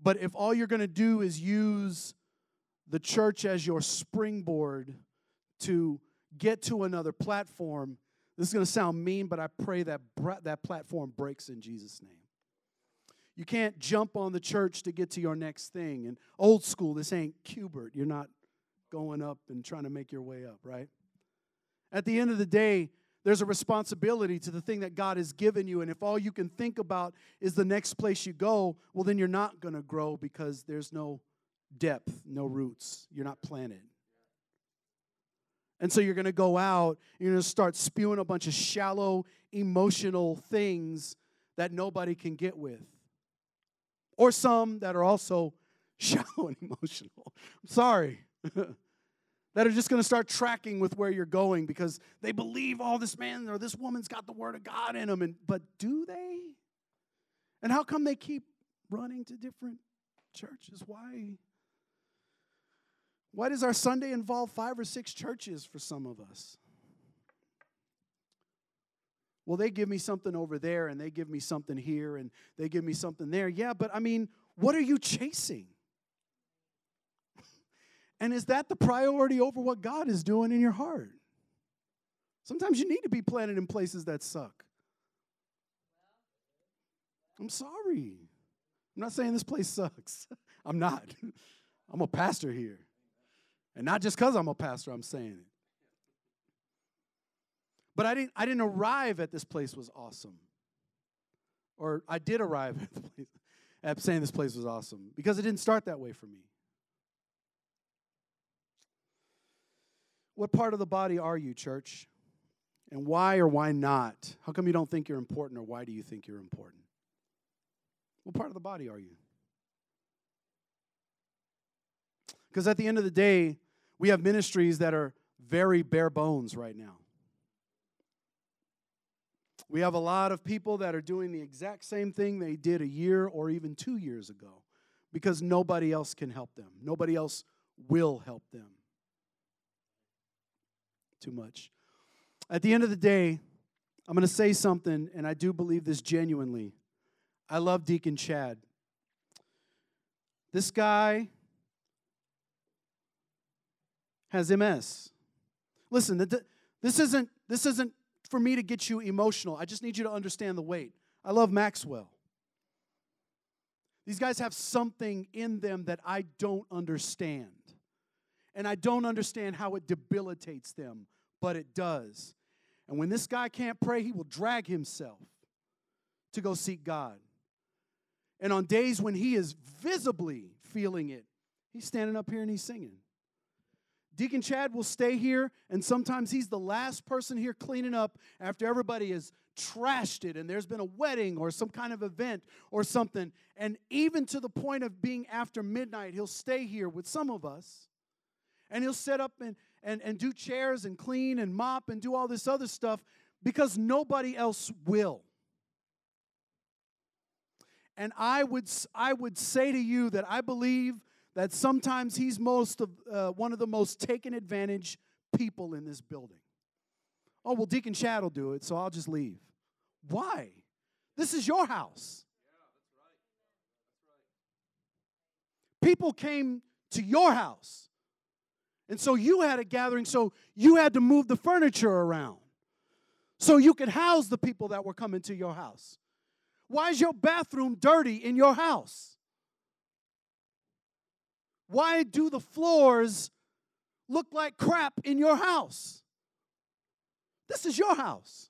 But if all you're going to do is use the church as your springboard to get to another platform, this is going to sound mean, but I pray that that platform breaks in Jesus' name. You can't jump on the church to get to your next thing. And old school, this ain't Q*bert. You're not going up and trying to make your way up, right? At the end of the day, there's a responsibility to the thing that God has given you. And if all you can think about is the next place you go, well, then you're not going to grow because there's no depth, no roots. You're not planted. And so you're going to go out, you're going to start spewing a bunch of shallow, emotional things that nobody can get with. Or some that are also shallow and emotional. I'm sorry. that are just going to start tracking with where you're going because they believe all oh, this man or this woman's got the word of God in them and but do they? And how come they keep running to different churches? Why why does our Sunday involve five or six churches for some of us? Well, they give me something over there and they give me something here and they give me something there. Yeah, but I mean, what are you chasing? And is that the priority over what God is doing in your heart? Sometimes you need to be planted in places that suck. I'm sorry. I'm not saying this place sucks. I'm not. I'm a pastor here. And not just because I'm a pastor, I'm saying it. But I didn't, I didn't arrive at this place was awesome. Or I did arrive at the place at saying this place was awesome because it didn't start that way for me. What part of the body are you, church? And why or why not? How come you don't think you're important or why do you think you're important? What part of the body are you? Because at the end of the day, we have ministries that are very bare bones right now. We have a lot of people that are doing the exact same thing they did a year or even two years ago because nobody else can help them. Nobody else will help them. Too much. At the end of the day, I'm going to say something, and I do believe this genuinely. I love Deacon Chad. This guy has MS. Listen, this isn't, this isn't for me to get you emotional. I just need you to understand the weight. I love Maxwell. These guys have something in them that I don't understand. And I don't understand how it debilitates them, but it does. And when this guy can't pray, he will drag himself to go seek God. And on days when he is visibly feeling it, he's standing up here and he's singing. Deacon Chad will stay here, and sometimes he's the last person here cleaning up after everybody has trashed it and there's been a wedding or some kind of event or something. And even to the point of being after midnight, he'll stay here with some of us and he'll set up and, and, and do chairs and clean and mop and do all this other stuff because nobody else will. And I would, I would say to you that I believe that sometimes he's most of, uh, one of the most taken advantage people in this building. Oh, well, Deacon Chad will do it, so I'll just leave. Why? This is your house. People came to your house And so you had a gathering, so you had to move the furniture around so you could house the people that were coming to your house. Why is your bathroom dirty in your house? Why do the floors look like crap in your house? This is your house.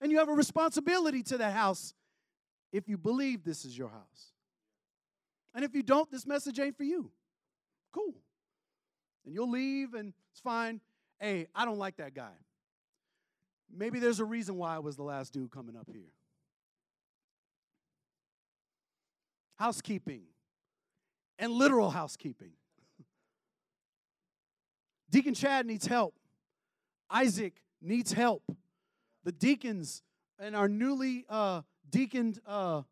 And you have a responsibility to that house if you believe this is your house. And if you don't, this message ain't for you. Cool. And you'll leave and it's fine. Hey, I don't like that guy. Maybe there's a reason why I was the last dude coming up here. Housekeeping and literal housekeeping. Deacon Chad needs help. Isaac needs help. The deacons and our newly uh, deaconed uh,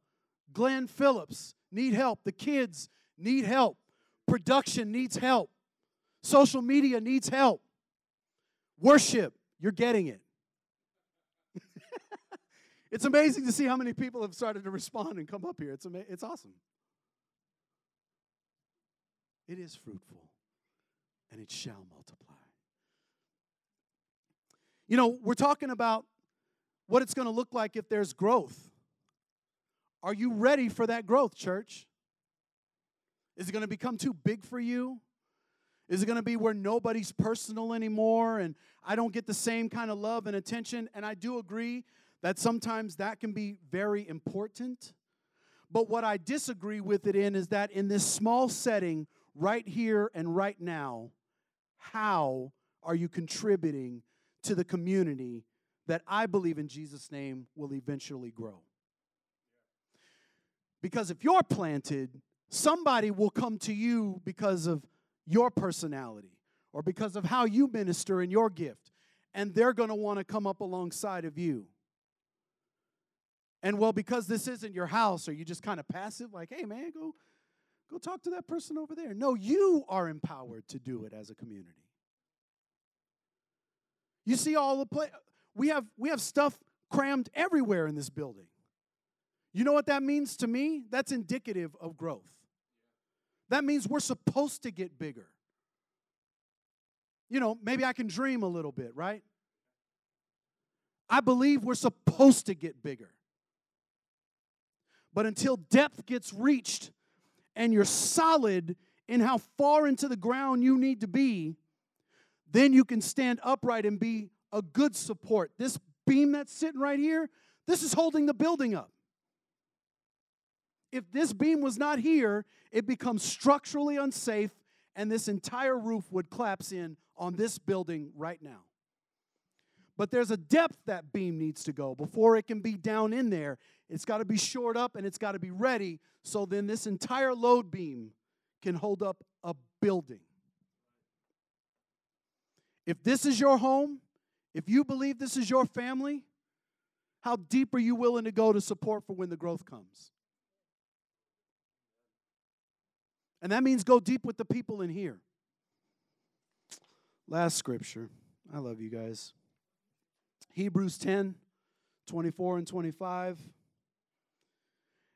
Glenn Phillips need help. The kids need help. Production needs help. Social media needs help. Worship, you're getting it. it's amazing to see how many people have started to respond and come up here. It's, ama- it's awesome. It is fruitful and it shall multiply. You know, we're talking about what it's going to look like if there's growth. Are you ready for that growth, church? Is it going to become too big for you? Is it going to be where nobody's personal anymore and I don't get the same kind of love and attention? And I do agree that sometimes that can be very important. But what I disagree with it in is that in this small setting, right here and right now, how are you contributing to the community that I believe in Jesus' name will eventually grow? Because if you're planted, somebody will come to you because of your personality or because of how you minister in your gift, and they're going to want to come up alongside of you. And well, because this isn't your house, are you just kind of passive? Like, hey, man, go, go talk to that person over there. No, you are empowered to do it as a community. You see all the play. We have we have stuff crammed everywhere in this building. You know what that means to me? That's indicative of growth. That means we're supposed to get bigger. You know, maybe I can dream a little bit, right? I believe we're supposed to get bigger. But until depth gets reached and you're solid in how far into the ground you need to be, then you can stand upright and be a good support. This beam that's sitting right here, this is holding the building up if this beam was not here, it becomes structurally unsafe and this entire roof would collapse in on this building right now. But there's a depth that beam needs to go before it can be down in there. It's got to be shored up and it's got to be ready so then this entire load beam can hold up a building. If this is your home, if you believe this is your family, how deep are you willing to go to support for when the growth comes? And that means go deep with the people in here. Last scripture. I love you guys. Hebrews 10 24 and 25.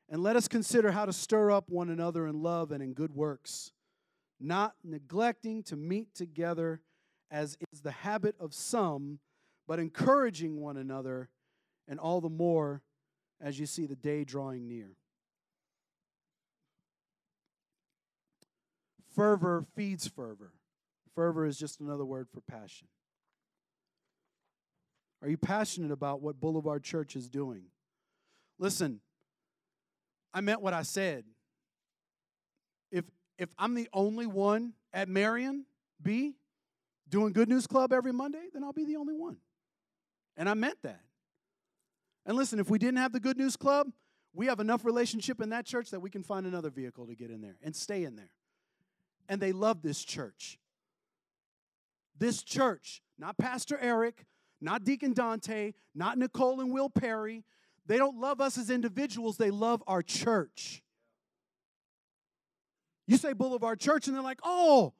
And let us consider how to stir up one another in love and in good works, not neglecting to meet together as is the habit of some, but encouraging one another, and all the more as you see the day drawing near. Fervor feeds fervor. Fervor is just another word for passion. Are you passionate about what Boulevard Church is doing? Listen, I meant what I said. If if I'm the only one at Marion B doing Good News Club every Monday, then I'll be the only one. And I meant that. And listen, if we didn't have the Good News Club, we have enough relationship in that church that we can find another vehicle to get in there and stay in there and they love this church. This church, not Pastor Eric, not Deacon Dante, not Nicole and Will Perry. They don't love us as individuals, they love our church. You say Boulevard Church, and they're like, oh,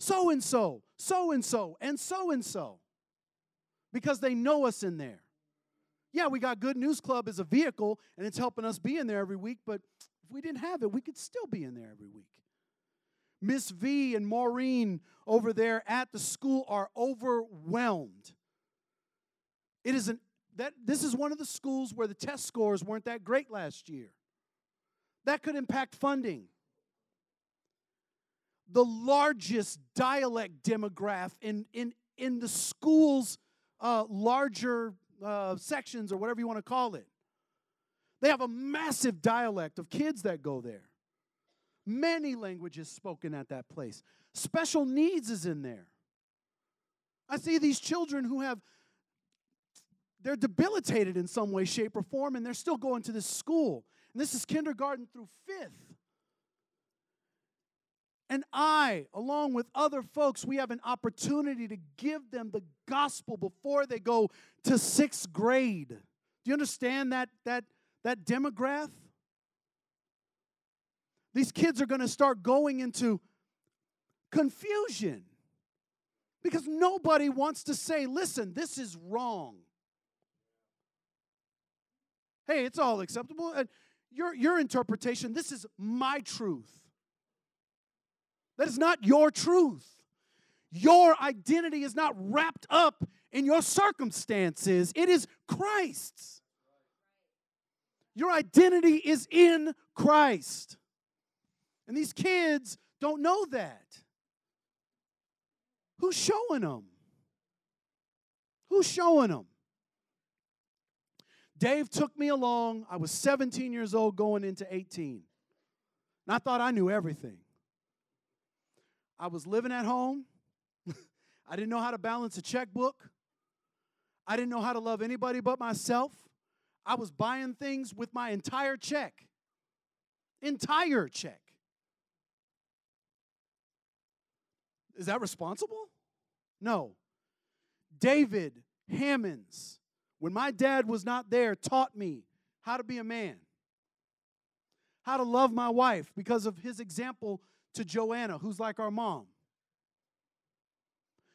so and so, so and so, and so and so. Because they know us in there. Yeah, we got Good News Club as a vehicle, and it's helping us be in there every week, but if we didn't have it, we could still be in there every week Miss V and Maureen over there at the school are overwhelmed. It is an that this is one of the schools where the test scores weren't that great last year. That could impact funding. The largest dialect demographic in, in, in the school's uh, larger uh, sections, or whatever you want to call it. They have a massive dialect of kids that go there. Many languages spoken at that place. Special needs is in there. I see these children who have they're debilitated in some way, shape, or form, and they're still going to this school. And this is kindergarten through fifth. And I, along with other folks, we have an opportunity to give them the gospel before they go to sixth grade. Do you understand that, that, that demograph? These kids are going to start going into confusion because nobody wants to say, listen, this is wrong. Hey, it's all acceptable. And your, your interpretation, this is my truth. That is not your truth. Your identity is not wrapped up in your circumstances, it is Christ's. Your identity is in Christ. And these kids don't know that. Who's showing them? Who's showing them? Dave took me along. I was 17 years old going into 18. And I thought I knew everything. I was living at home. I didn't know how to balance a checkbook. I didn't know how to love anybody but myself. I was buying things with my entire check. Entire check. Is that responsible? No. David Hammonds when my dad was not there, taught me how to be a man, how to love my wife because of his example to Joanna, who's like our mom.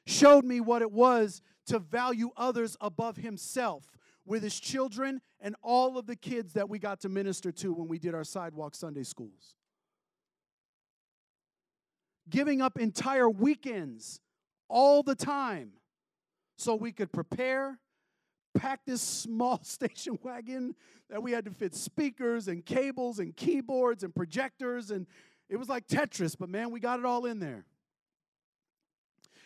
Showed me what it was to value others above himself with his children and all of the kids that we got to minister to when we did our sidewalk Sunday schools. Giving up entire weekends all the time so we could prepare pack this small station wagon that we had to fit speakers and cables and keyboards and projectors and it was like Tetris, but man, we got it all in there.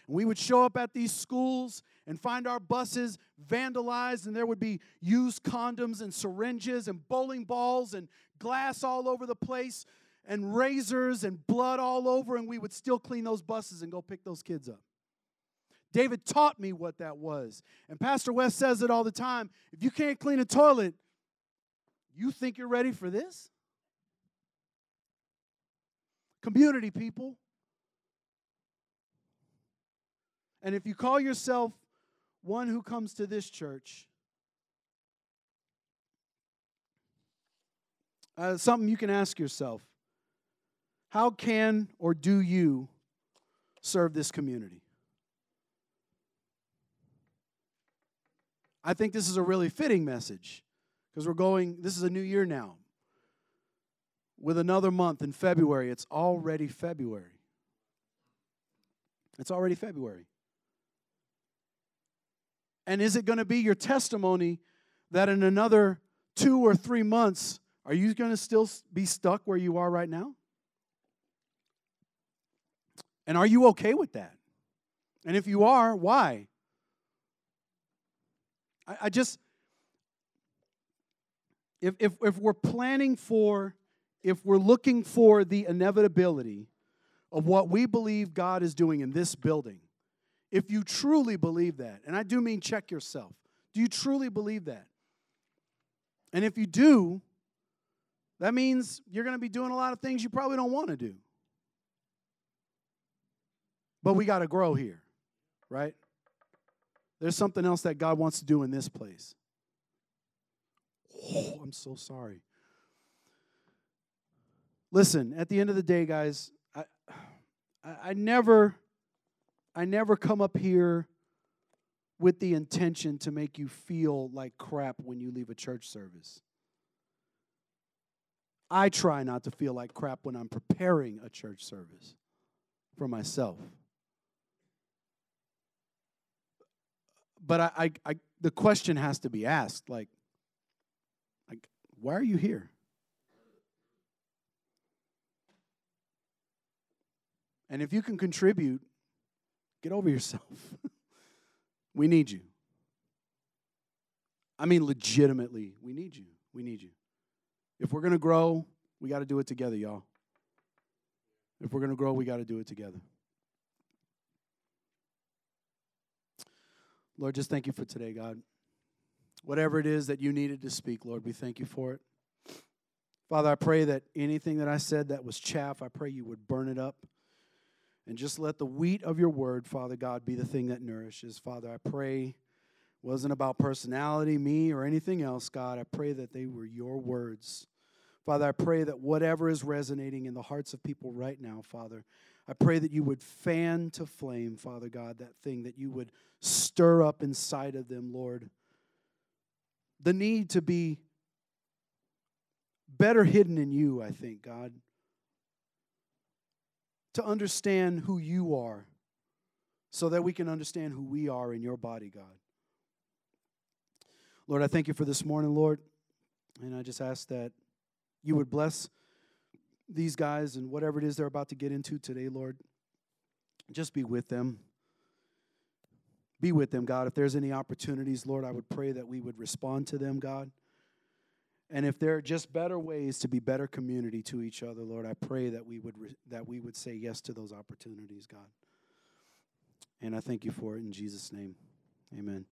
And we would show up at these schools and find our buses vandalized, and there would be used condoms and syringes and bowling balls and glass all over the place and razors and blood all over, and we would still clean those buses and go pick those kids up. David taught me what that was. And Pastor West says it all the time. If you can't clean a toilet, you think you're ready for this? Community people. And if you call yourself one who comes to this church, uh, something you can ask yourself how can or do you serve this community? I think this is a really fitting message because we're going, this is a new year now. With another month in February, it's already February. It's already February. And is it going to be your testimony that in another two or three months, are you going to still be stuck where you are right now? And are you okay with that? And if you are, why? I, I just, if, if, if we're planning for, if we're looking for the inevitability of what we believe God is doing in this building, if you truly believe that, and I do mean check yourself, do you truly believe that? And if you do, that means you're going to be doing a lot of things you probably don't want to do. But we got to grow here, right? There's something else that God wants to do in this place. Oh, I'm so sorry. Listen, at the end of the day, guys, I, I, I never, I never come up here with the intention to make you feel like crap when you leave a church service. I try not to feel like crap when I'm preparing a church service. for myself. But I, I, I the question has to be asked like, like, why are you here? And if you can contribute, get over yourself. we need you. I mean, legitimately, we need you. We need you. If we're going to grow, we got to do it together, y'all. If we're going to grow, we got to do it together. Lord, just thank you for today, God. Whatever it is that you needed to speak, Lord, we thank you for it. Father, I pray that anything that I said that was chaff, I pray you would burn it up. And just let the wheat of your word, Father God, be the thing that nourishes. Father, I pray wasn't about personality, me, or anything else, God. I pray that they were your words. Father, I pray that whatever is resonating in the hearts of people right now, Father, I pray that you would fan to flame, Father God, that thing, that you would stir up inside of them, Lord. The need to be better hidden in you, I think, God to understand who you are so that we can understand who we are in your body, God. Lord, I thank you for this morning, Lord. And I just ask that you would bless these guys and whatever it is they're about to get into today, Lord. Just be with them. Be with them, God. If there's any opportunities, Lord, I would pray that we would respond to them, God. And if there are just better ways to be better community to each other, Lord, I pray that we would re- that we would say yes to those opportunities, God. And I thank you for it in Jesus' name. Amen.